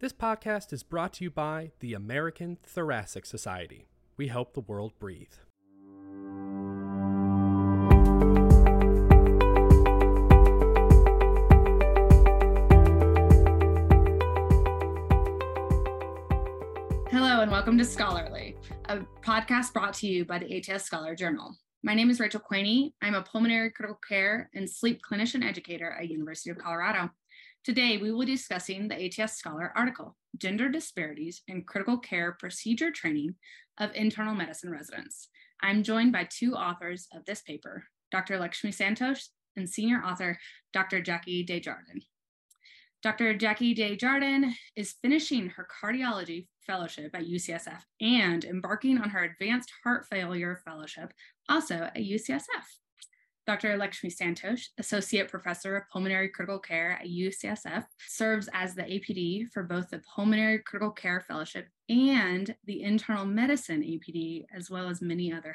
This podcast is brought to you by the American Thoracic Society. We help the world breathe. Hello, and welcome to Scholarly, a podcast brought to you by the ATS Scholar Journal. My name is Rachel Quaney. I'm a pulmonary critical care and sleep clinician educator at University of Colorado. Today, we will be discussing the ATS Scholar article, Gender Disparities in Critical Care Procedure Training of Internal Medicine Residents. I'm joined by two authors of this paper, Dr. Lekshmi Santhosh and senior author, Dr. Jackie DesJardin. Dr. Jackie DesJardin is finishing her cardiology fellowship at UCSF and embarking on her advanced heart failure fellowship also at UCSF. Dr. Lekshmi Santhosh, Associate Professor of Pulmonary Critical Care at UCSF, serves as the APD for both the Pulmonary Critical Care Fellowship and the Internal Medicine APD, as well as many other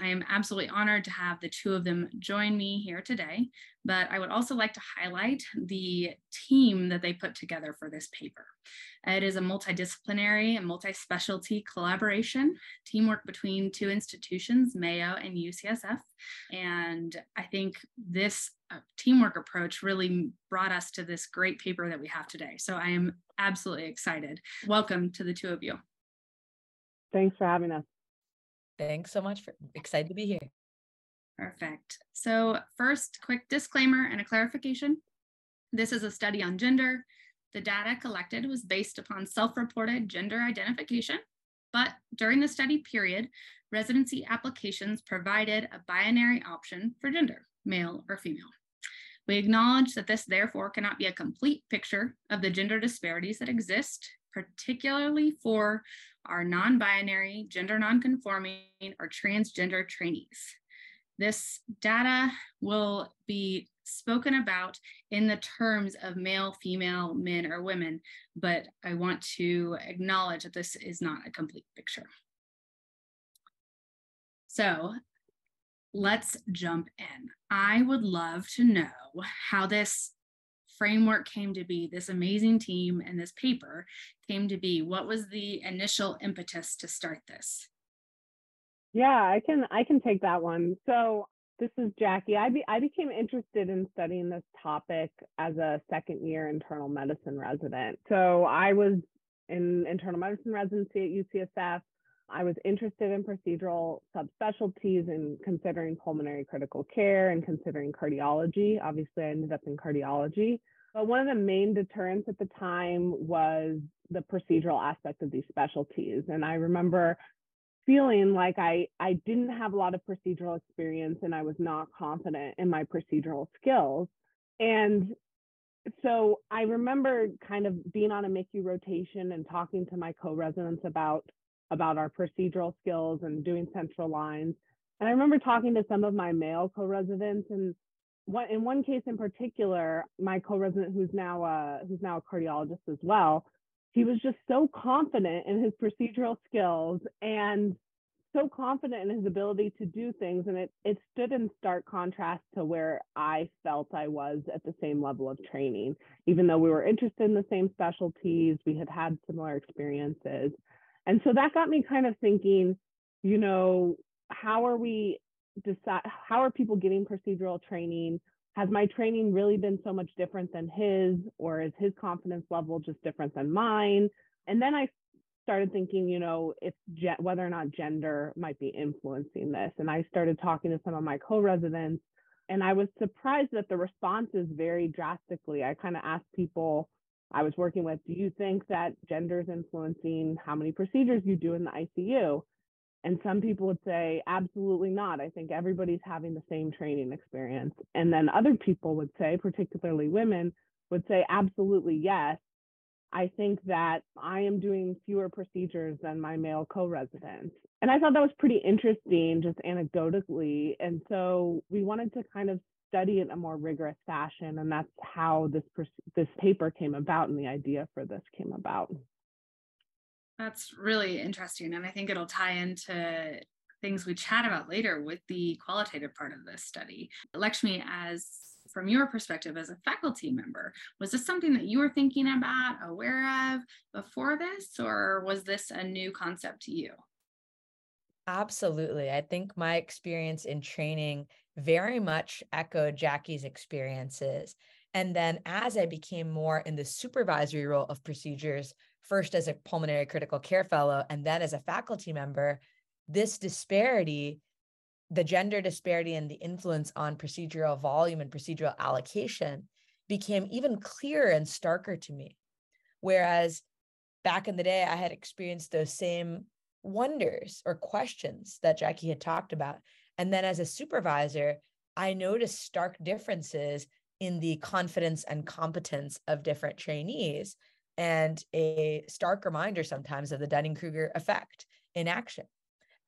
I am absolutely honored to have the two of them join me here today, but I would also like to highlight the team that they put together for this paper. It is a multidisciplinary and multi-specialty collaboration, teamwork between two institutions, Mayo and UCSF. And I think this uh, teamwork approach really brought us to this great paper that we have today. So I am absolutely excited. Welcome to the two of you. Thanks for having us. Thanks so much for excited to be here. Perfect. So first, quick disclaimer and a clarification. This is a study on gender. The data collected was based upon self-reported gender identification, but during the study period, residency applications provided a binary option for gender, male or female. We acknowledge that this therefore cannot be a complete picture of the gender disparities that exist, particularly for our non-binary, gender non-conforming, or transgender trainees. This data will be spoken about in the terms of male, female, men, or women, but I want to acknowledge that this is not a complete picture. So let's jump in. I would love to know how this framework came to be, this amazing team and this paper came to be. What was the initial impetus to start this? Yeah, I can I can take that one. So this is Jackie. I be, I became interested in studying this topic as a second year internal medicine resident. So I was in internal medicine residency at UCSF. I was interested in procedural subspecialties and considering pulmonary critical care and considering cardiology. Obviously, I ended up in cardiology. But one of the main deterrents at the time was the procedural aspect of these specialties. And I remember feeling like I, I didn't have a lot of procedural experience and I was not confident in my procedural skills. And so I remember kind of being on a MICU rotation and talking to my co-residents about about our procedural skills and doing central lines. And I remember talking to some of my male co-residents and one, in one case in particular, my co-resident who's now a, who's now a cardiologist as well, he was just so confident in his procedural skills and so confident in his ability to do things and it it stood in stark contrast to where I felt I was at the same level of training even though we were interested in the same specialties we had had similar experiences and so that got me kind of thinking you know how are we decide how are people getting procedural training? Has my training really been so much different than his or is his confidence level just different than mine? And then i started thinking you know if ge- whether or not gender might be influencing this. And i started talking to some of my co-residents and i was surprised that the responses varied drastically. I kind of asked people i was working with do you think that gender is influencing how many procedures you do in the icu and some people would say, absolutely not. I think everybody's having the same training experience. And then other people would say, particularly women, would say, absolutely yes. I think that I am doing fewer procedures than my male co residents. And I thought that was pretty interesting, just anecdotally. And so we wanted to kind of study it in a more rigorous fashion. And that's how this, this paper came about and the idea for this came about. That's really interesting. And I think it'll tie into things we chat about later with the qualitative part of this study. Lekshmi, as from your perspective as a faculty member, was this something that you were thinking about, aware of before this, or was this a new concept to you? Absolutely. I think my experience in training very much echoed Jackie's experiences. And then as I became more in the supervisory role of procedures, first as a pulmonary critical care fellow and then as a faculty member, this disparity, the gender disparity and the influence on procedural volume and procedural allocation became even clearer and starker to me. Whereas back in the day, I had experienced those same wonders or questions that Jackie had talked about. And then as a supervisor, I noticed stark differences in the confidence and competence of different trainees and a stark reminder sometimes of the Dunning Kruger effect in action.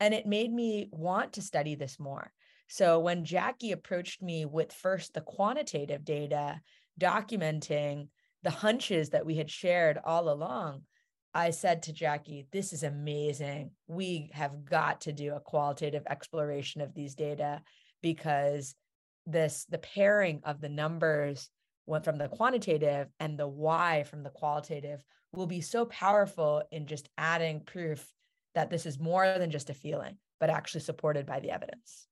And it made me want to study this more. So when Jackie approached me with first the quantitative data documenting the hunches that we had shared all along, I said to Jackie, this is amazing. We have got to do a qualitative exploration of these data because this the pairing of the numbers went from the quantitative and the why from the qualitative will be so powerful in just adding proof that this is more than just a feeling but actually supported by the evidence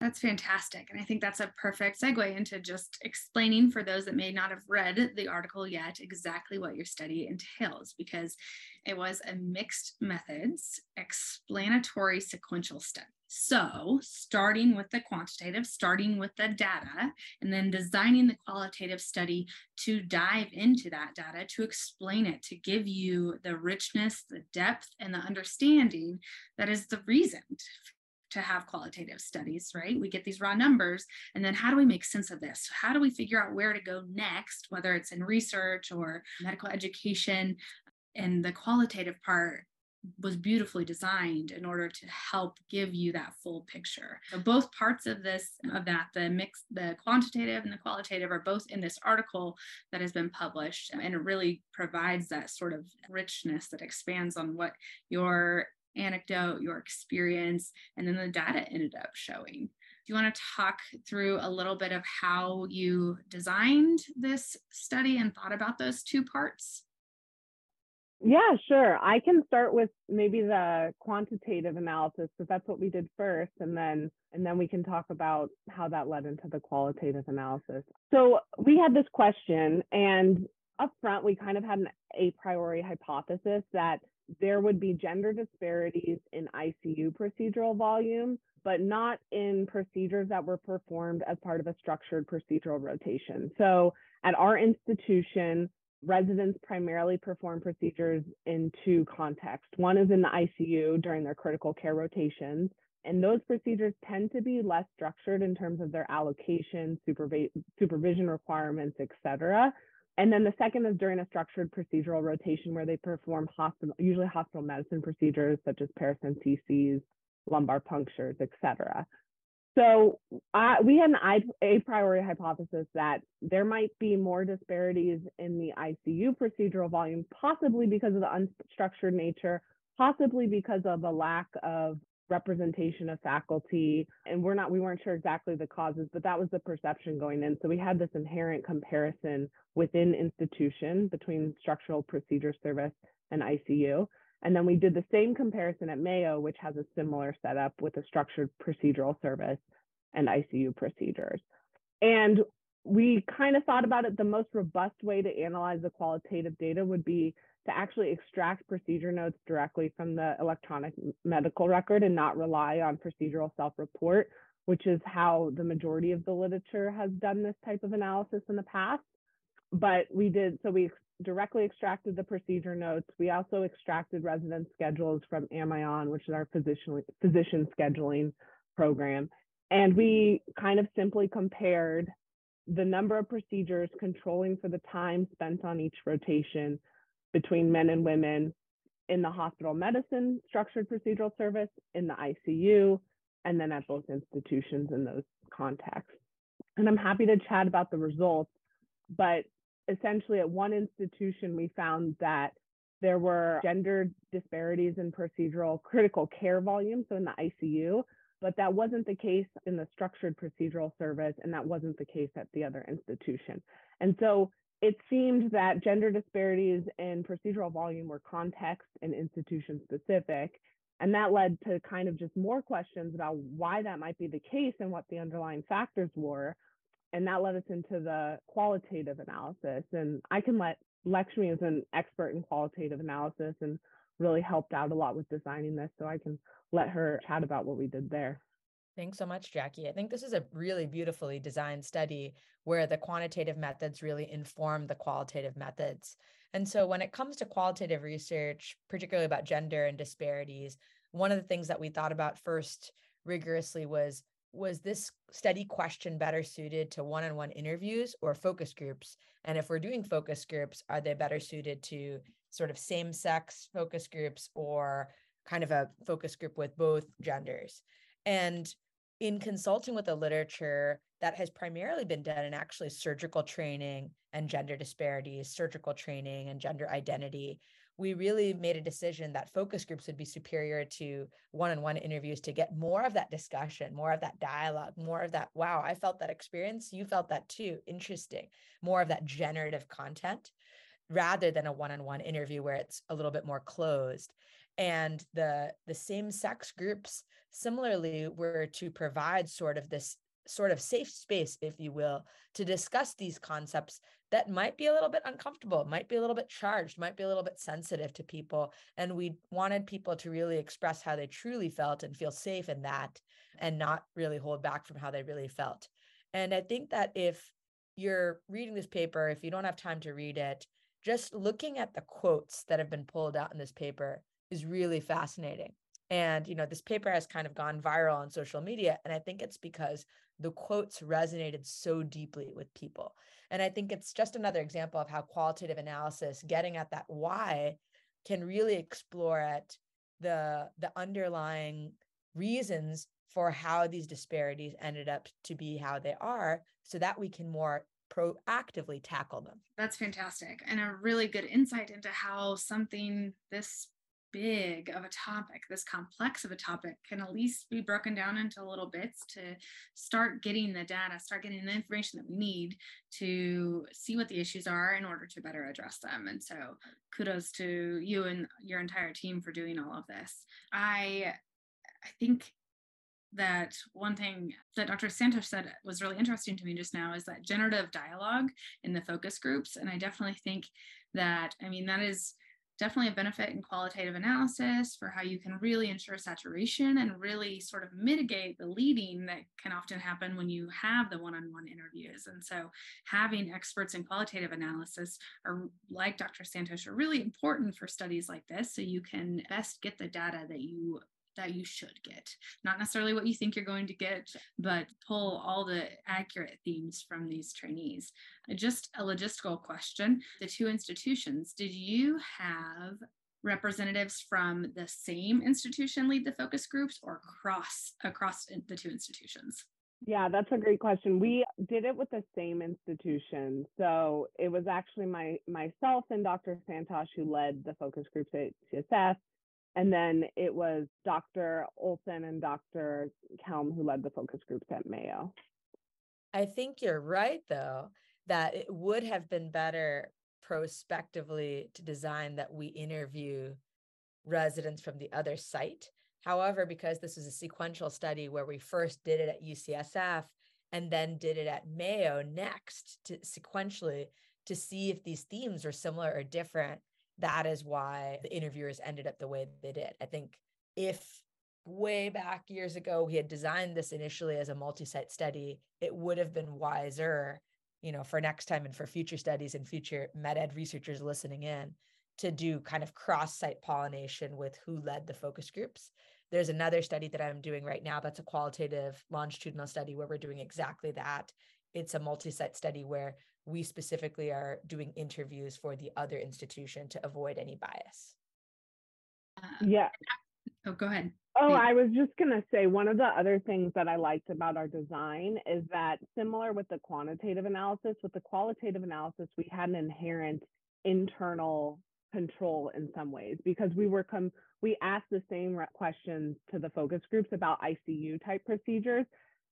that's fantastic. And I think that's a perfect segue into just explaining for those that may not have read the article yet exactly what your study entails, because it was a mixed methods explanatory sequential study. So, starting with the quantitative, starting with the data, and then designing the qualitative study to dive into that data, to explain it, to give you the richness, the depth, and the understanding that is the reason to have qualitative studies, right? We get these raw numbers, and then how do we make sense of this? How do we figure out where to go next, whether it's in research or medical education? And the qualitative part was beautifully designed in order to help give you that full picture. So both parts of this of that the mix the quantitative and the qualitative are both in this article that has been published and it really provides that sort of richness that expands on what your anecdote, your experience, and then the data ended up showing. Do you want to talk through a little bit of how you designed this study and thought about those two parts? Yeah, sure. I can start with maybe the quantitative analysis because that's what we did first, and then and then we can talk about how that led into the qualitative analysis. So we had this question, and up front we kind of had an a priori hypothesis that there would be gender disparities in ICU procedural volume, but not in procedures that were performed as part of a structured procedural rotation. So at our institution, residents primarily perform procedures in two contexts. One is in the ICU during their critical care rotations, and those procedures tend to be less structured in terms of their allocation, supervision requirements, et cetera. And then the second is during a structured procedural rotation where they perform hospital, usually hospital medicine procedures such as paracenteses, lumbar punctures, et cetera. So uh, we had an a priori hypothesis that there might be more disparities in the ICU procedural volume, possibly because of the unstructured nature, possibly because of a lack of representation of faculty and we're not we weren't sure exactly the causes but that was the perception going in. So we had this inherent comparison within institution between structural procedure service and ICU and then we did the same comparison at Mayo which has a similar setup with a structured procedural service and ICU procedures. And we kind of thought about it the most robust way to analyze the qualitative data would be to actually extract procedure notes directly from the electronic medical record and not rely on procedural self-report, which is how the majority of the literature has done this type of analysis in the past. But we did, so we directly extracted the procedure notes. We also extracted resident schedules from Amion, which is our physician, physician scheduling program. And we kind of simply compared the number of procedures controlling for the time spent on each rotation between men and women in the hospital medicine structured procedural service, in the ICU, and then at both institutions in those contexts. And I'm happy to chat about the results, but essentially at one institution, we found that there were gender disparities in procedural critical care volume, so in the ICU, but that wasn't the case in the structured procedural service, and that wasn't the case at the other institution. And so it seemed that gender disparities in procedural volume were context and institution specific. And that led to kind of just more questions about why that might be the case and what the underlying factors were. And that led us into the qualitative analysis. And I can let Lekshmi is an expert in qualitative analysis and really helped out a lot with designing this. So I can let her chat about what we did there. Thanks so much, Jackie. I think this is a really beautifully designed study where the quantitative methods really inform the qualitative methods. And so when it comes to qualitative research, particularly about gender and disparities, one of the things that we thought about first rigorously was was this study question better suited to one-on-one interviews or focus groups? And if we're doing focus groups, are they better suited to sort of same-sex focus groups or kind of a focus group with both genders? And in consulting with the literature that has primarily been done in actually surgical training and gender disparities, surgical training and gender identity, we really made a decision that focus groups would be superior to one on one interviews to get more of that discussion, more of that dialogue, more of that, wow, I felt that experience. You felt that too. Interesting. More of that generative content rather than a one on one interview where it's a little bit more closed and the the same sex groups similarly we were to provide sort of this sort of safe space if you will to discuss these concepts that might be a little bit uncomfortable might be a little bit charged might be a little bit sensitive to people and we wanted people to really express how they truly felt and feel safe in that and not really hold back from how they really felt and i think that if you're reading this paper if you don't have time to read it just looking at the quotes that have been pulled out in this paper is really fascinating. And, you know, this paper has kind of gone viral on social media. And I think it's because the quotes resonated so deeply with people. And I think it's just another example of how qualitative analysis, getting at that why, can really explore at the, the underlying reasons for how these disparities ended up to be how they are so that we can more proactively tackle them. That's fantastic. And a really good insight into how something this big of a topic, this complex of a topic, can at least be broken down into little bits to start getting the data, start getting the information that we need to see what the issues are in order to better address them. And so kudos to you and your entire team for doing all of this. I I think that one thing that Dr. Santhosh said was really interesting to me just now is that generative dialogue in the focus groups. And I definitely think that, I mean, that is definitely a benefit in qualitative analysis for how you can really ensure saturation and really sort of mitigate the leading that can often happen when you have the one-on-one interviews. And so having experts in qualitative analysis are like dr santhosh are really important for studies like this so you can best get the data that you that you should get. Not necessarily what you think you're going to get, but pull all the accurate themes from these trainees. Uh, just a logistical question the two institutions, did you have representatives from the same institution lead the focus groups or across across the two institutions? Yeah, that's a great question. We did it with the same institution. So it was actually my myself and Dr. Santhosh who led the focus groups at CSF. And then it was Dr. Olson and Dr. Kelm who led the focus groups at Mayo. I think you're right, though, that it would have been better prospectively to design that we interview residents from the other site. However, because this was a sequential study where we first did it at UCSF and then did it at Mayo next to sequentially to see if these themes were similar or different, that is why the interviewers ended up the way they did. I think if way back years ago we had designed this initially as a multi-site study, it would have been wiser, you know, for next time and for future studies and future med ed researchers listening in to do kind of cross-site pollination with who led the focus groups. There's another study that I'm doing right now that's a qualitative longitudinal study where we're doing exactly that. It's a multi-site study where we specifically are doing interviews for the other institution to avoid any bias. Uh, yeah. Oh, go ahead. Oh, I was just going to say one of the other things that I liked about our design is that similar with the quantitative analysis, with the qualitative analysis, we had an inherent internal control in some ways because we were com- we asked the same questions to the focus groups about ICU type procedures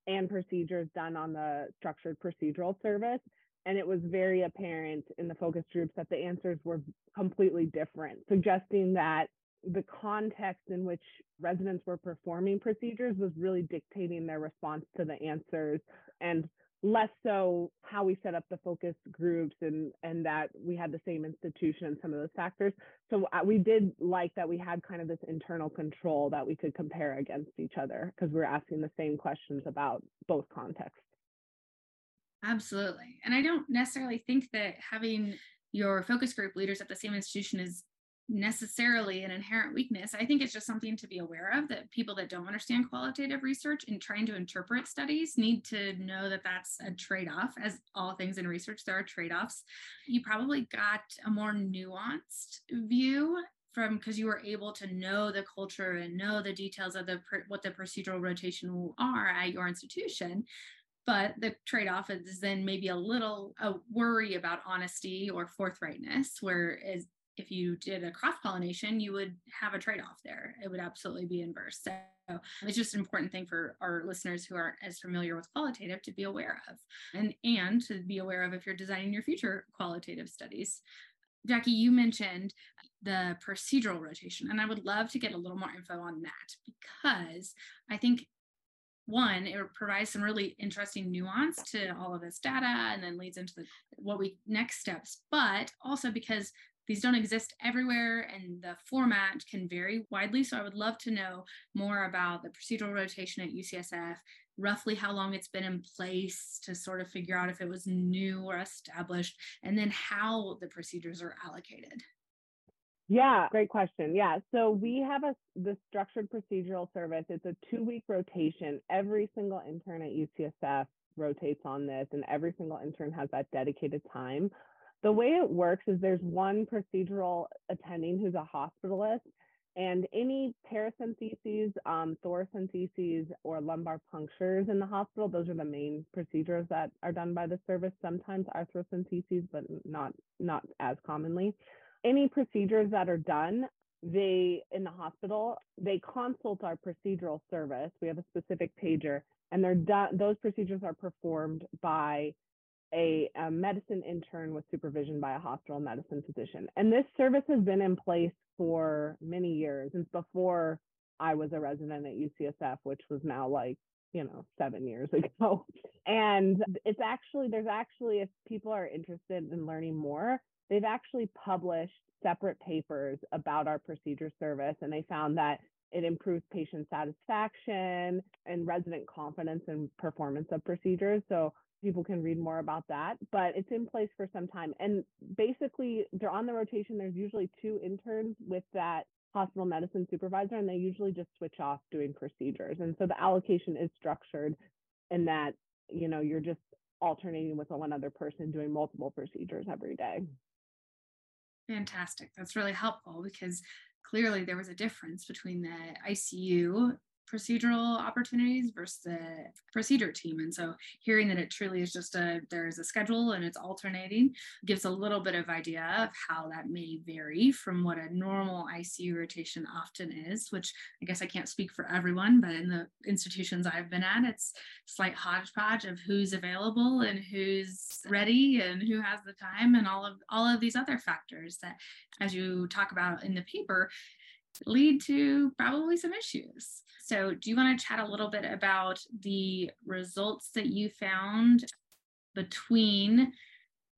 and procedures done on the structured procedural service and it was very apparent in the focus groups that the answers were completely different suggesting that the context in which residents were performing procedures was really dictating their response to the answers and less so how we set up the focus groups and and that we had the same institution and some of those factors. So uh, we did like that we had kind of this internal control that we could compare against each other because we we're asking the same questions about both contexts absolutely and i don't necessarily think that having your focus group leaders at the same institution is necessarily an inherent weakness. I think it's just something to be aware of that people that don't understand qualitative research and trying to interpret studies need to know that that's a trade off. As all things in research, there are trade offs. You probably got a more nuanced view from because you were able to know the culture and know the details of the what the procedural rotation are at your institution but the trade-off is then maybe a little a worry about honesty or forthrightness whereas if you did a cross pollination, you would have a trade off there. It would absolutely be inverse. So it's just an important thing for our listeners who aren't as familiar with qualitative to be aware of and, and to be aware of if you're designing your future qualitative studies. Jackie, you mentioned the procedural rotation, and I would love to get a little more info on that because I think one it provides some really interesting nuance to all of this data and then leads into the what we next steps but also because these don't exist everywhere and the format can vary widely. So I would love to know more about the procedural rotation at UCSF, roughly how long it's been in place to sort of figure out if it was new or established, and then how the procedures are allocated. Yeah, great question. Yeah, so we have a the structured procedural service. It's a two week rotation. Every single intern at UCSF rotates on this, and every single intern has that dedicated time the way it works is there's one procedural attending who's a hospitalist, and any paracenteses, um, thoracenteses, or lumbar punctures in the hospital, those are the main procedures that are done by the service. Sometimes arthrocenteses, but not not as commonly. Any procedures that are done, they in the hospital, they consult our procedural service. We have a specific pager, and they're done. Those procedures are performed by a, a, medicine intern with supervision by a hospital medicine physician. And this service has been in place for many years, since before I was a resident at UCSF, which was now like, you know, seven years ago. And it's actually, there's actually, if people are interested in learning more, they've actually published separate papers about our procedure service. And they found that it improves patient satisfaction and resident confidence and performance of procedures. So people can read more about that, but it's in place for some time. And basically, they're on the rotation. There's usually two interns with that hospital medicine supervisor, and they usually just switch off doing procedures. And so the allocation is structured in that, you know, you're just alternating with one other person doing multiple procedures every day. Fantastic. That's really helpful because clearly there was a difference between the ICU procedural opportunities versus the procedure team. And so hearing that it truly is just a there's a schedule and it's alternating gives a little bit of idea of how that may vary from what a normal ICU rotation often is, which I guess I can't speak for everyone, but in the institutions I've been at, it's slight hodgepodge of who's available and who's ready and who has the time and all of all of these other factors that as you talk about in the paper lead to probably some issues. So, do you want to chat a little bit about the results that you found between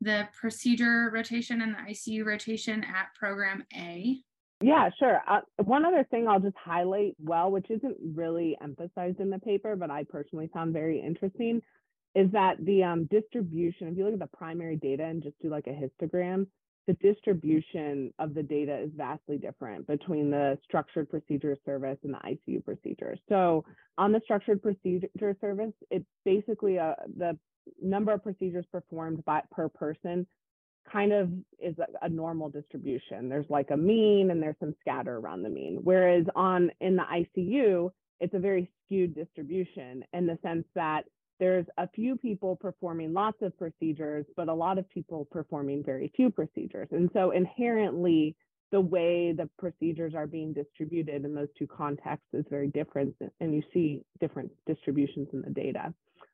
the procedure rotation and the ICU rotation at program A? Yeah, sure. Uh, one other thing I'll just highlight well, which isn't really emphasized in the paper, but I personally found very interesting, is that the um, distribution, if you look at the primary data and just do like a histogram, the distribution of the data is vastly different between the structured procedure service and the ICU procedure. So on the structured procedure service, it's basically a, the number of procedures performed by per person kind of is a, a, normal distribution. There's like a mean and there's some scatter around the mean. Whereas on in the ICU, it's a very skewed distribution in the sense that there's a few people performing lots of procedures, but a lot of people performing very few procedures. And so inherently, the way the procedures are being distributed in those two contexts is very different, and you see different distributions in the data.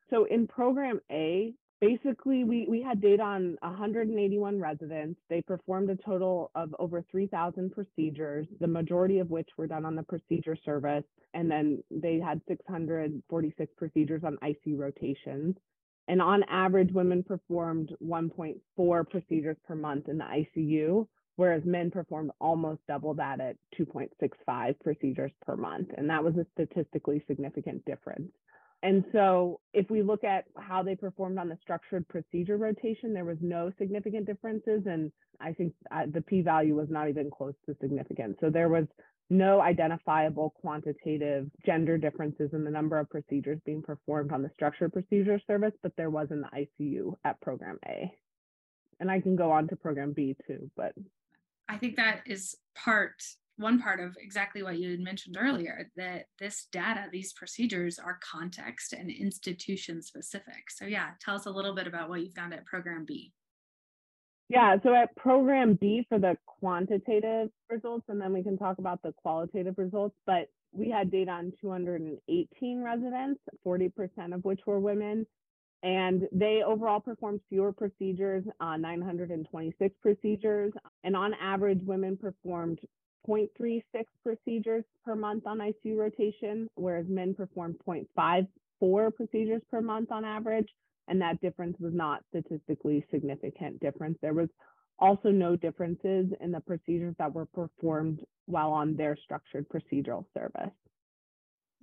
So in program A, basically we, we had data on 181 residents. They performed a total of over 3,000 procedures, the majority of which were done on the procedure service. And then they had 646 procedures on ICU rotations. And on average, women performed 1.4 procedures per month in the ICU, whereas men performed almost double that at 2.65 procedures per month. And that was a statistically significant difference. And so if we look at how they performed on the structured procedure rotation, there was no significant differences. And I think uh, the p-value was not even close to significant. So there was no identifiable quantitative gender differences in the number of procedures being performed on the structured procedure service, but there was in the ICU at program A. And I can go on to program B too, but I think that is part one part of exactly what you had mentioned earlier that this data, these procedures are context and institution specific. So, yeah, tell us a little bit about what you found at Program B. Yeah, so at Program B for the quantitative results, and then we can talk about the qualitative results, but we had data on 218 residents, 40% of which were women. And they overall performed fewer procedures, uh, 926 procedures. And on average, women performed 0.36 procedures per month on ICU rotation, whereas men performed 0.54 procedures per month on average. And that difference was not statistically significant difference. There was also no differences in the procedures that were performed while on their structured procedural service.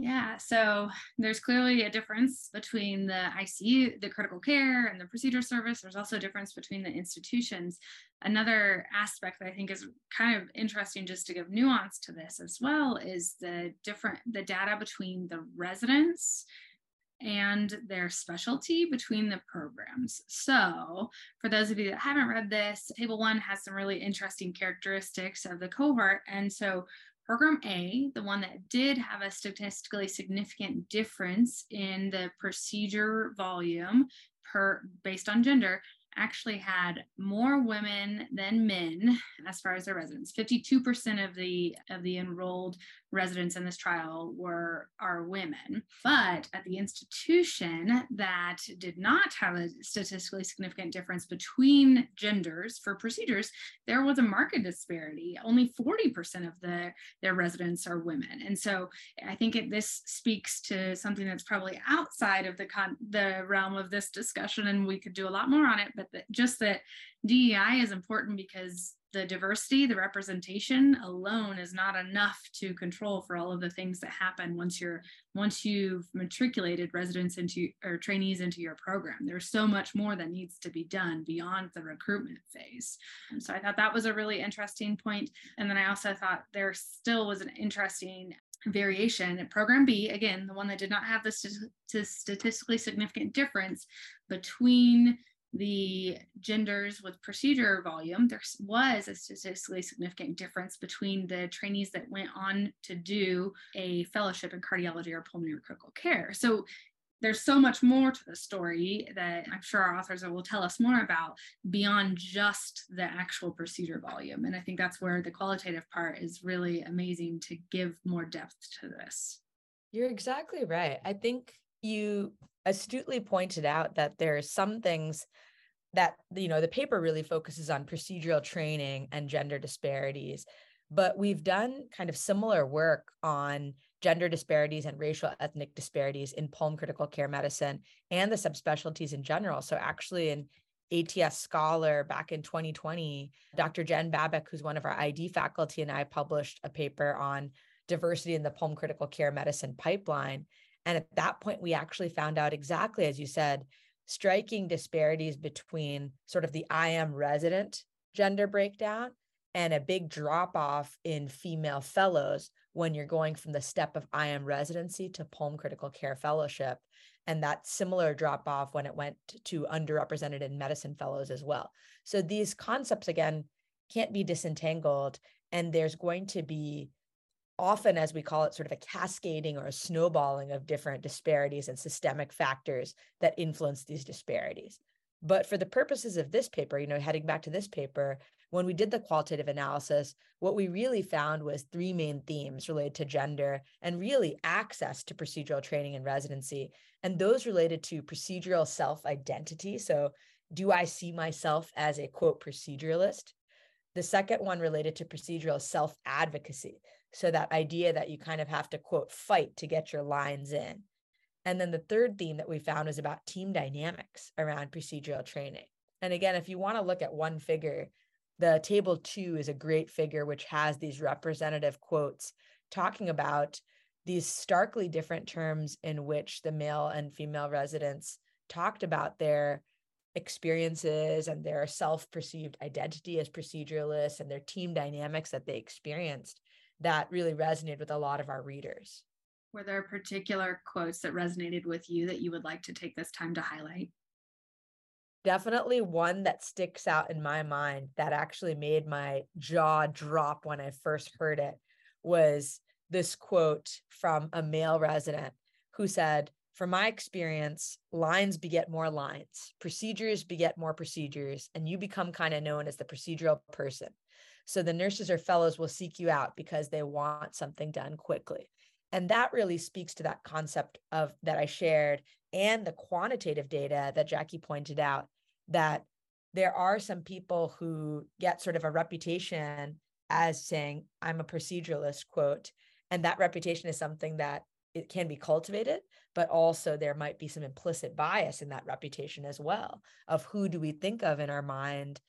Yeah, so there's clearly a difference between the ICU, the critical care, and the procedure service. There's also a difference between the institutions. Another aspect that I think is kind of interesting, just to give nuance to this as well, is the different the data between the residents and their specialty between the programs. So, for those of you that haven't read this, Table One has some really interesting characteristics of the cohort. And so, Program A, the one that did have a statistically significant difference in the procedure volume per based on gender, actually had more women than men as far as their residents. 52% of the of the enrolled residents in this trial were are women. But at the institution that did not have a statistically significant difference between genders for procedures, there was a market disparity. Only 40% of the their residents are women. And so I think it, this speaks to something that's probably outside of the con- the realm of this discussion and we could do a lot more on it, but that just that DEI is important because the diversity, the representation alone is not enough to control for all of the things that happen once you're once you've matriculated residents into or trainees into your program. There's so much more that needs to be done beyond the recruitment phase. And so I thought that was a really interesting point. And then I also thought there still was an interesting variation at program B, again, the one that did not have the st- statistically significant difference between the genders with procedure volume, there was a statistically significant difference between the trainees that went on to do a fellowship in cardiology or pulmonary critical care. So there's so much more to the story that I'm sure our authors will tell us more about beyond just the actual procedure volume. And I think that's where the qualitative part is really amazing to give more depth to this. You're exactly right. I think you astutely pointed out that there are some things that you know the paper really focuses on procedural training and gender disparities but we've done kind of similar work on gender disparities and racial ethnic disparities in pulm critical care medicine and the subspecialties in general so actually in ATS Scholar back in 2020, Dr. Jen Babik, who's one of our ID faculty, and I published a paper on diversity in the pulm critical care medicine pipeline. And at that point, we actually found out exactly, as you said, striking disparities between sort of the I am resident gender breakdown and a big drop off in female fellows when you're going from the step of I am residency to Pulm Critical Care Fellowship. And that similar drop off when it went to underrepresented in medicine fellows as well. So these concepts, again, can't be disentangled. And there's going to be often, as we call it, sort of a cascading or a snowballing of different disparities and systemic factors that influence these disparities. But for the purposes of this paper, you know, heading back to this paper, when we did the qualitative analysis, what we really found was three main themes related to gender and really access to procedural training and residency. And those related to procedural self identity. So, do I see myself as a quote proceduralist? The second one related to procedural self advocacy. So, that idea that you kind of have to quote fight to get your lines in. And then the third theme that we found was about team dynamics around procedural training. And again, if you want to look at one figure, the table two is a great figure which has these representative quotes talking about these starkly different terms in which the male and female residents talked about their experiences and their self-perceived identity as proceduralists and their team dynamics that they experienced that really resonated with a lot of our readers. Were there particular quotes that resonated with you that you would like to take this time to highlight? definitely one that sticks out in my mind that actually made my jaw drop when I first heard it was this quote from a male resident who said, From my experience, lines beget more lines, procedures beget more procedures, and you become kind of known as the procedural person. So the nurses or fellows will seek you out because they want something done quickly. And that really speaks to that concept of that I shared and the quantitative data that Jackie pointed out that there are some people who get sort of a reputation as saying, I'm a proceduralist, quote, and that reputation is something that it can be cultivated, but also there might be some implicit bias in that reputation as well of who do we think of in our mind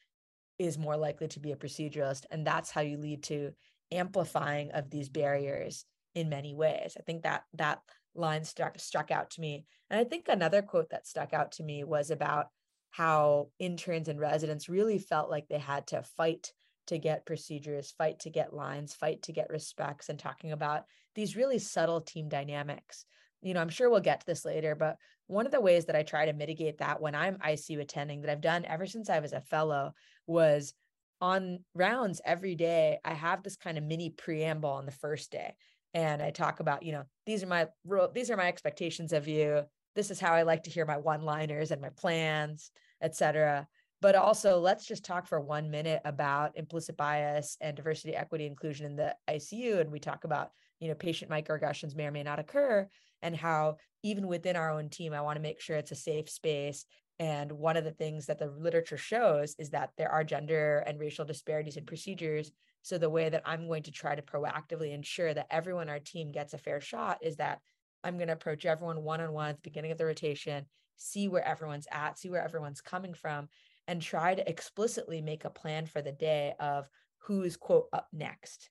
is more likely to be a proceduralist. And that's how you lead to amplifying of these barriers in many ways. I think that that line struck struck out to me. And I think another quote that stuck out to me was about how interns and residents really felt like they had to fight to get procedures, fight to get lines, fight to get respects, and talking about these really subtle team dynamics. You know, I'm sure we'll get to this later, but one of the ways that I try to mitigate that when I'm ICU attending that I've done ever since I was a fellow was on rounds every day. I have this kind of mini preamble on the first day and I talk about, you know, these are my these are my expectations of you. This is how I like to hear my one-liners and my plans, etc. But also, let's just talk for one minute about implicit bias and diversity, equity, inclusion in the ICU. And we talk about, you know, patient microaggressions may or may not occur, and how even within our own team, I want to make sure it's a safe space. And one of the things that the literature shows is that there are gender and racial disparities in procedures so the way that I'm going to try to proactively ensure that everyone on our team gets a fair shot is that I'm going to approach everyone one on one at the beginning of the rotation, see where everyone's at, see where everyone's coming from, and try to explicitly make a plan for the day of who's quote up next.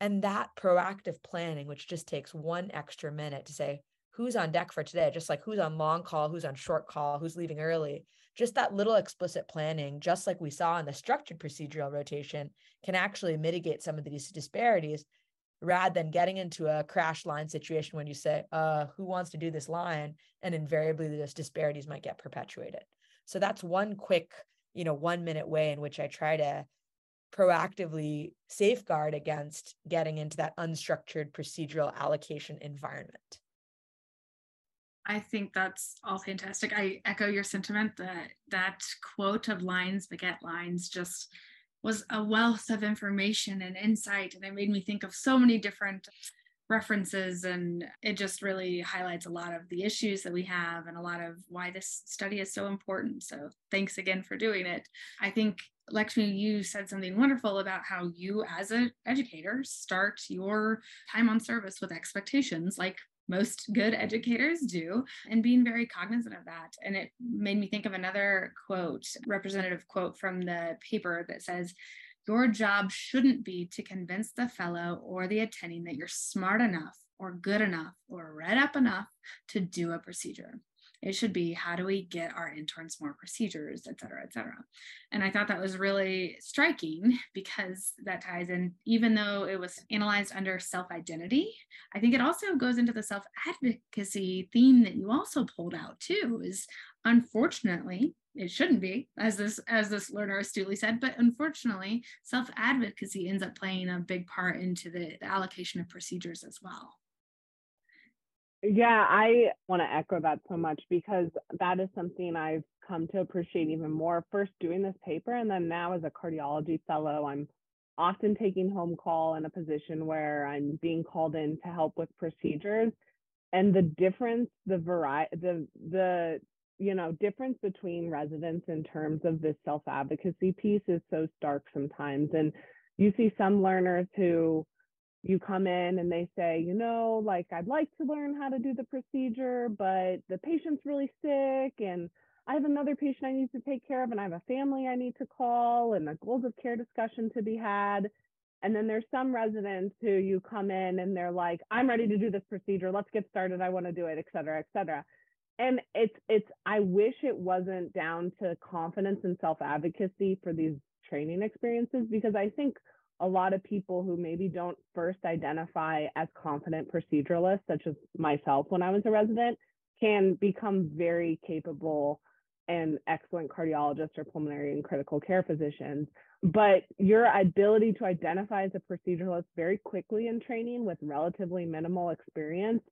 And that proactive planning, which just takes one extra minute to say, who's on deck for today, just like who's on long call, who's on short call, who's leaving early, just that little explicit planning, just like we saw in the structured procedural rotation, can actually mitigate some of these disparities rather than getting into a crash line situation when you say, uh, who wants to do this line? And invariably those disparities might get perpetuated. So that's one quick, you know, one minute way in which I try to proactively safeguard against getting into that unstructured procedural allocation environment. I think that's all fantastic. I echo your sentiment that that quote of lines beget lines just was a wealth of information and insight. And it made me think of so many different references. And it just really highlights a lot of the issues that we have and a lot of why this study is so important. So thanks again for doing it. I think Lekshmi, you said something wonderful about how you, as an educator, start your time on service with expectations like most good educators do, and being very cognizant of that. And it made me think of another quote, representative quote from the paper that says, Your job shouldn't be to convince the fellow or the attending that you're smart enough or good enough or read up enough to do a procedure. It should be how do we get our interns more procedures, et cetera, et cetera. And I thought that was really striking because that ties in, even though it was analyzed under self identity, I think it also goes into the self advocacy theme that you also pulled out too. Is unfortunately, it shouldn't be as this as this learner astutely said but unfortunately self advocacy ends up playing a big part into the, the allocation of procedures as well Yeah, I want to echo that so much because that is something I've come to appreciate even more. First, doing this paper, and then now as a cardiology fellow, I'm often taking home call in a position where I'm being called in to help with procedures. And the difference, the variety, the the you know difference between residents in terms of this self advocacy piece is so stark sometimes. And you see some learners who you come in and they say, you know, like I'd like to learn how to do the procedure, but the patient's really sick and I have another patient I need to take care of and I have a family I need to call and a goals of care discussion to be had. And then there's some residents who you come in and they're like, I'm ready to do this procedure. Let's get started. I want to do it, et cetera, et cetera. And it's it's I wish it wasn't down to confidence and self-advocacy for these training experiences because I think a lot of people who maybe don't first identify as confident proceduralists, such as myself when I was a resident, can become very capable and excellent cardiologists or pulmonary and critical care physicians. But your ability to identify as a proceduralist very quickly in training with relatively minimal experience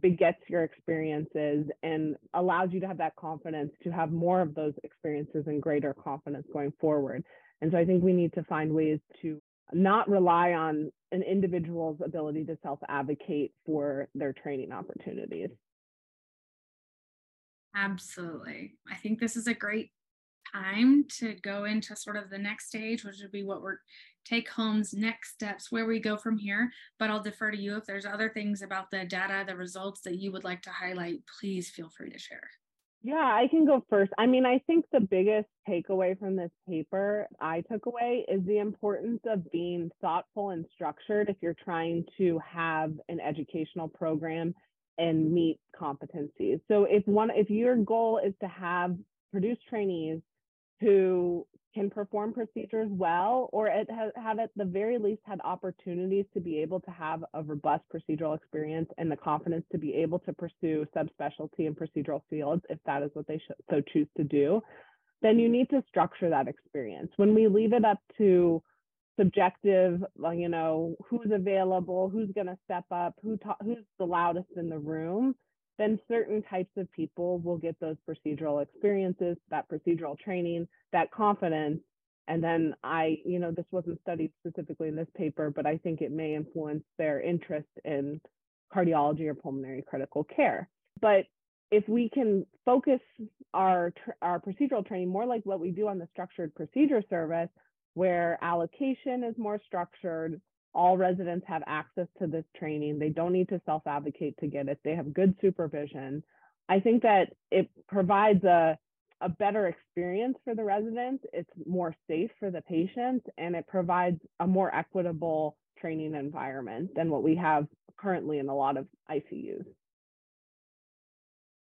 begets your experiences and allows you to have that confidence to have more of those experiences and greater confidence going forward. And so I think we need to find ways to not rely on an individual's ability to self advocate for their training opportunities. Absolutely. I think this is a great time to go into sort of the next stage, which would be what we're take home's next steps, where we go from here. But I'll defer to you. If there's other things about the data, the results that you would like to highlight, please feel free to share. Yeah, I can go first. I mean, I think the biggest takeaway from this paper I took away is the importance of being thoughtful and structured if you're trying to have an educational program and meet competencies. So if one if your goal is to have produce trainees who can perform procedures well or it have, have at the very least had opportunities to be able to have a robust procedural experience and the confidence to be able to pursue subspecialty and procedural fields if that is what they so choose to do then you need to structure that experience. When we leave it up to subjective you know who's available who's going to step up who ta- who's the loudest in the room then certain types of people will get those procedural experiences, that procedural training, that confidence. And then I, you know, this wasn't studied specifically in this paper, but I think it may influence their interest in cardiology or pulmonary critical care. But if we can focus our our procedural training more like what we do on the structured procedure service, where allocation is more structured, all residents have access to this training. They don't need to self advocate to get it. They have good supervision. I think that it provides a, a better experience for the residents. It's more safe for the patients and it provides a more equitable training environment than what we have currently in a lot of ICUs.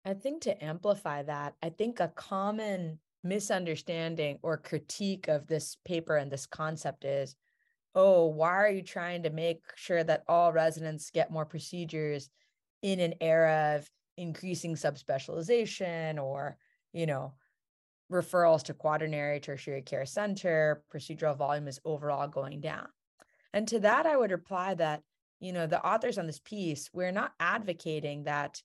I think to amplify that, I think a common misunderstanding or critique of this paper and this concept is oh, why are you trying to make sure that all residents get more procedures in an era of increasing subspecialization or, you know, referrals to quaternary tertiary care center, procedural volume is overall going down. And to that, I would reply that, you know, the authors on this piece, we're not advocating that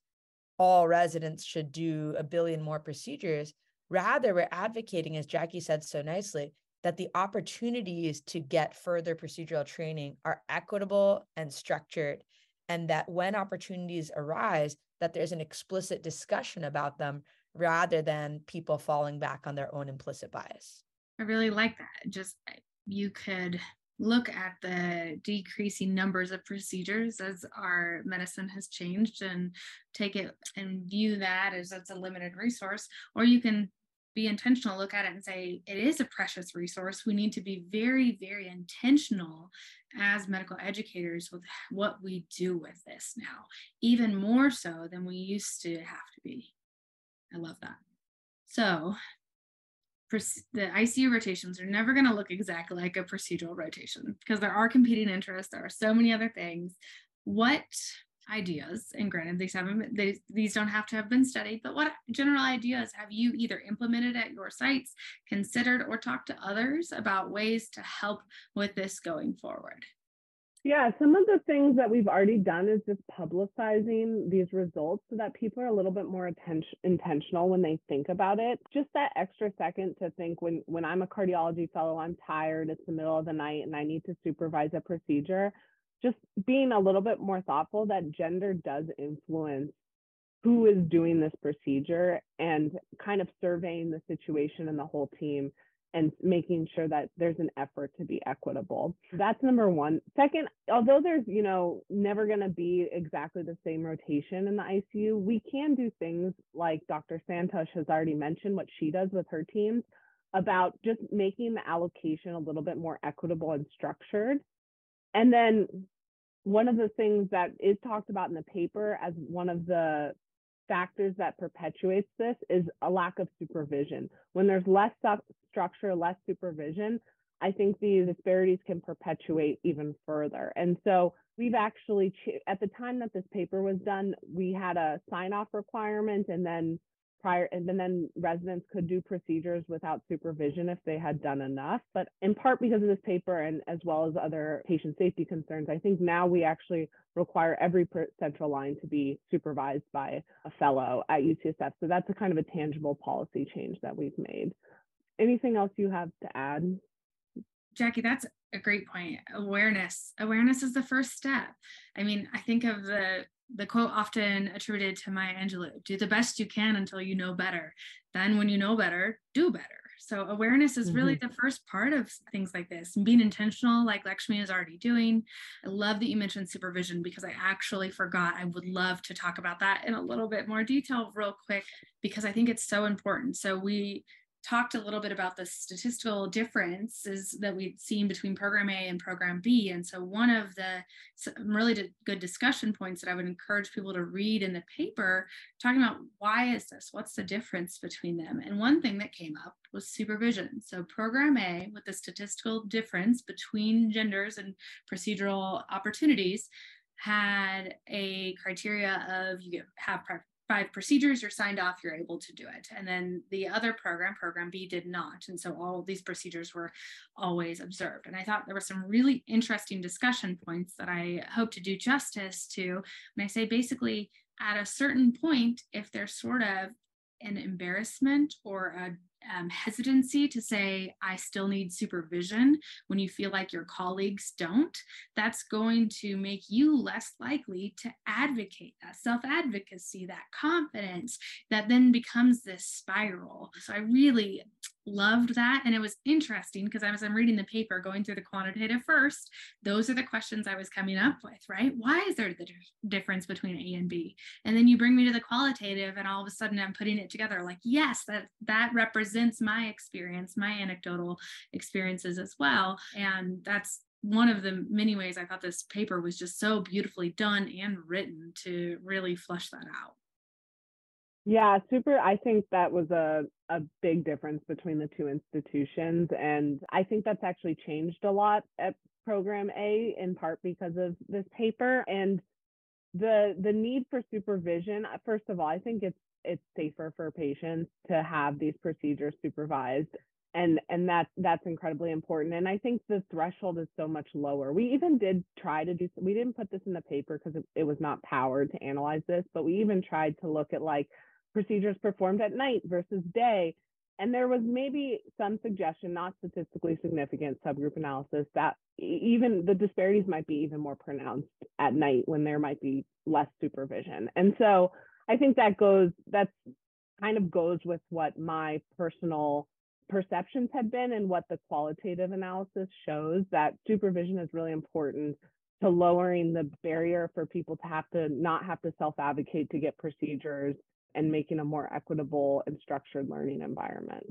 all residents should do a billion more procedures. Rather, we're advocating, as Jackie said so nicely, that the opportunities to get further procedural training are equitable and structured and that when opportunities arise that there's an explicit discussion about them rather than people falling back on their own implicit bias. I really like that. Just eh, you could look at the decreasing numbers of procedures as our medicine has changed and take it and view that as it's a limited resource or you can be intentional, look at it and say, it is a precious resource. We need to be very, very intentional as medical educators with what we do with this now, even more so than we used to have to be. I love that. So, the ICU rotations are never going to look exactly like a procedural rotation because there are competing interests. There are so many other things. What ideas and granted these haven't they, these don't have to have been studied but what general ideas have you either implemented at your sites considered or talked to others about ways to help with this going forward Yeah, some of the things that we've already done is just publicizing these results so that people are a little bit more attention, intentional when they think about it. Just that extra second to think when when I'm a cardiology fellow, I'm tired, it's the middle of the night and I need to supervise a procedure. Just being a little bit more thoughtful that gender does influence who is doing this procedure and kind of surveying the situation and the whole team and making sure that there's an effort to be equitable. That's number one. Second, although there's, you know, never going to be exactly the same rotation in the ICU, we can do things like Dr. Santhosh has already mentioned what she does with her teams about just making the allocation a little bit more equitable and structured. And then one of the things that is talked about in the paper as one of the factors that perpetuates this is a lack of supervision. When there's less structure, less supervision, I think these disparities can perpetuate even further. And so we've actually, at the time that this paper was done, we had a sign off requirement and then prior and then residents could do procedures without supervision if they had done enough but in part because of this paper and as well as other patient safety concerns i think now we actually require every central line to be supervised by a fellow at ucsf so that's a kind of a tangible policy change that we've made. Anything else you have to add? Jackie that's a great point. Awareness. Awareness is the first step. I mean i think of the the quote often attributed to Maya Angelou do the best you can until you know better. Then, when you know better, do better. So, awareness is really mm-hmm. the first part of things like this and being intentional, like Lekshmi is already doing. I love that you mentioned supervision because I actually forgot. I would love to talk about that in a little bit more detail, real quick, because I think it's so important. So, we talked a little bit about the statistical differences that we've seen between program A and program B. And so one of the really good discussion points that I would encourage people to read in the paper, talking about why is this? What's the difference between them? And one thing that came up was supervision. So program A with the statistical difference between genders and procedural opportunities had a criteria of you have five procedures, you're signed off, you're able to do it. And then the other program, program B, did not. And so all these procedures were always observed. And I thought there were some really interesting discussion points that I hope to do justice to. And I say basically, at a certain point, if there's sort of an embarrassment or a um, hesitancy to say, I still need supervision when you feel like your colleagues don't, that's going to make you less likely to advocate that self advocacy, that confidence that then becomes this spiral. So I really loved that. And it was interesting because as I'm reading the paper, going through the quantitative first, those are the questions I was coming up with, right? Why is there the difference between A and B? And then you bring me to the qualitative, and all of a sudden I'm putting it together like, yes, that, that represents my experience, my anecdotal experiences as well. And that's one of the many ways I thought this paper was just so beautifully done and written to really flush that out. Yeah, super. I think that was a, a big difference between the two institutions. And I think that's actually changed a lot at Program A, in part because of this paper. And the the need for supervision, uh, first of all, I think it's it's safer for patients to have these procedures supervised. And and that that's incredibly important. And I think the threshold is so much lower. We even did try to do we didn't put this in the paper because it, it was not powered to analyze this, but we even tried to look at like procedures performed at night versus day. And there was maybe some suggestion, not statistically significant subgroup analysis, that even the disparities might be even more pronounced at night when there might be less supervision. And so I think that goes, that's kind of goes with what my personal perceptions had been and what the qualitative analysis shows that supervision is really important to lowering the barrier for people to have to not have to self advocate to get procedures and making a more equitable and structured learning environment.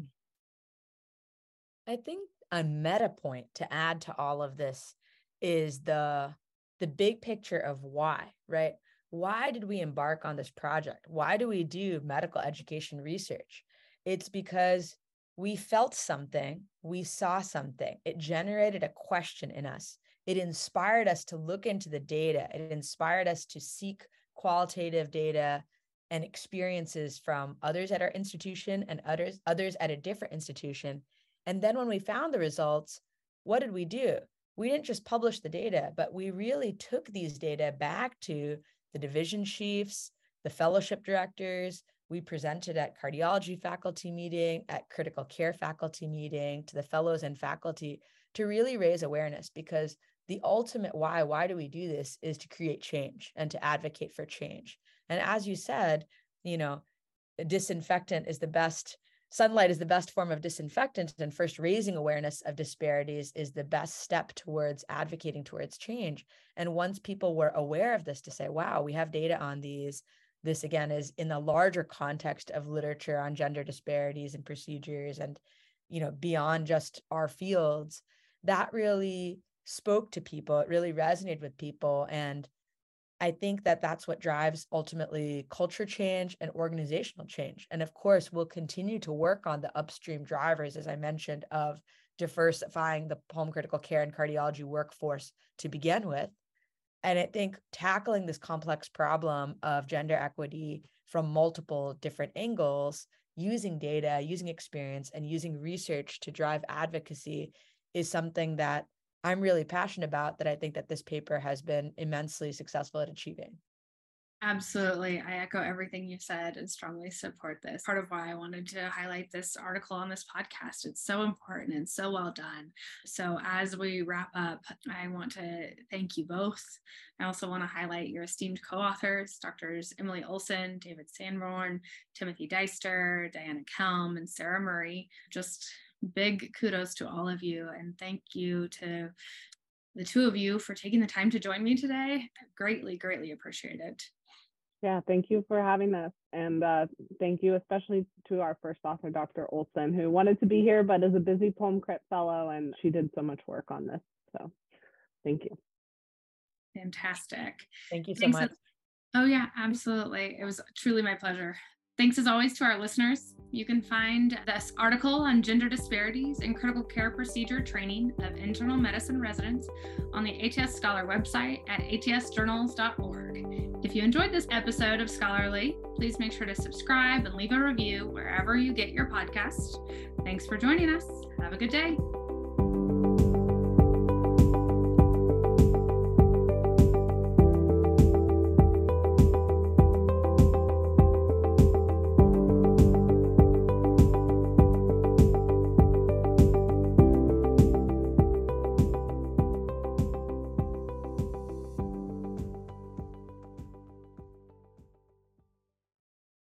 I think a meta point to add to all of this is the the big picture of why, right? Why did we embark on this project? Why do we do medical education research? It's because we felt something, we saw something. It generated a question in us. It inspired us to look into the data. It inspired us to seek qualitative data and experiences from others at our institution and others others at a different institution and then when we found the results what did we do we didn't just publish the data, but we really took these data back to the division chiefs, the fellowship directors. We presented at cardiology faculty meeting, at critical care faculty meeting, to the fellows and faculty to really raise awareness because the ultimate why, why do we do this is to create change and to advocate for change. And as you said, you know, disinfectant is the best sunlight is the best form of disinfectant and first raising awareness of disparities is the best step towards advocating towards change. And once people were aware of this to say wow we have data on these this again is in the larger context of literature on gender disparities and procedures and you know beyond just our fields that really spoke to people. It really resonated with people. And I think that that's what drives ultimately culture change and organizational change. And of course, we'll continue to work on the upstream drivers, as I mentioned, of diversifying the home critical care and cardiology workforce to begin with. And I think tackling this complex problem of gender equity from multiple different angles, using data, using experience, and using research to drive advocacy is something that I'm really passionate about that I think that this paper has been immensely successful at achieving. Absolutely. I echo everything you said and strongly support this. Part of why I wanted to highlight this article on this podcast. It's so important and so well done. So, as we wrap up, I want to thank you both. I also want to highlight your esteemed co authors, Doctors Emily Olson, David Sanborn, Timothy Deister, Diana Kelm, and Sarah Murray. Just big kudos to all of you and thank you to the two of you for taking the time to join me today. Greatly, greatly appreciate it. Yeah, thank you for having us. And uh, thank you especially to our first author, Dr. Olson, who wanted to be here but is a busy Pulm Crit Fellow, and she did so much work on this. So thank you. Fantastic. Thank you so Thanks much. oh, yeah, absolutely. It was truly my pleasure. Thanks as always to our listeners. You can find this article on gender disparities in critical care procedure training of internal medicine residents on the ATS Scholar website at atsjournals.org. If you enjoyed this episode of Scholarly, please make sure to subscribe and leave a review wherever you get your podcast. Thanks for joining us. Have a good day.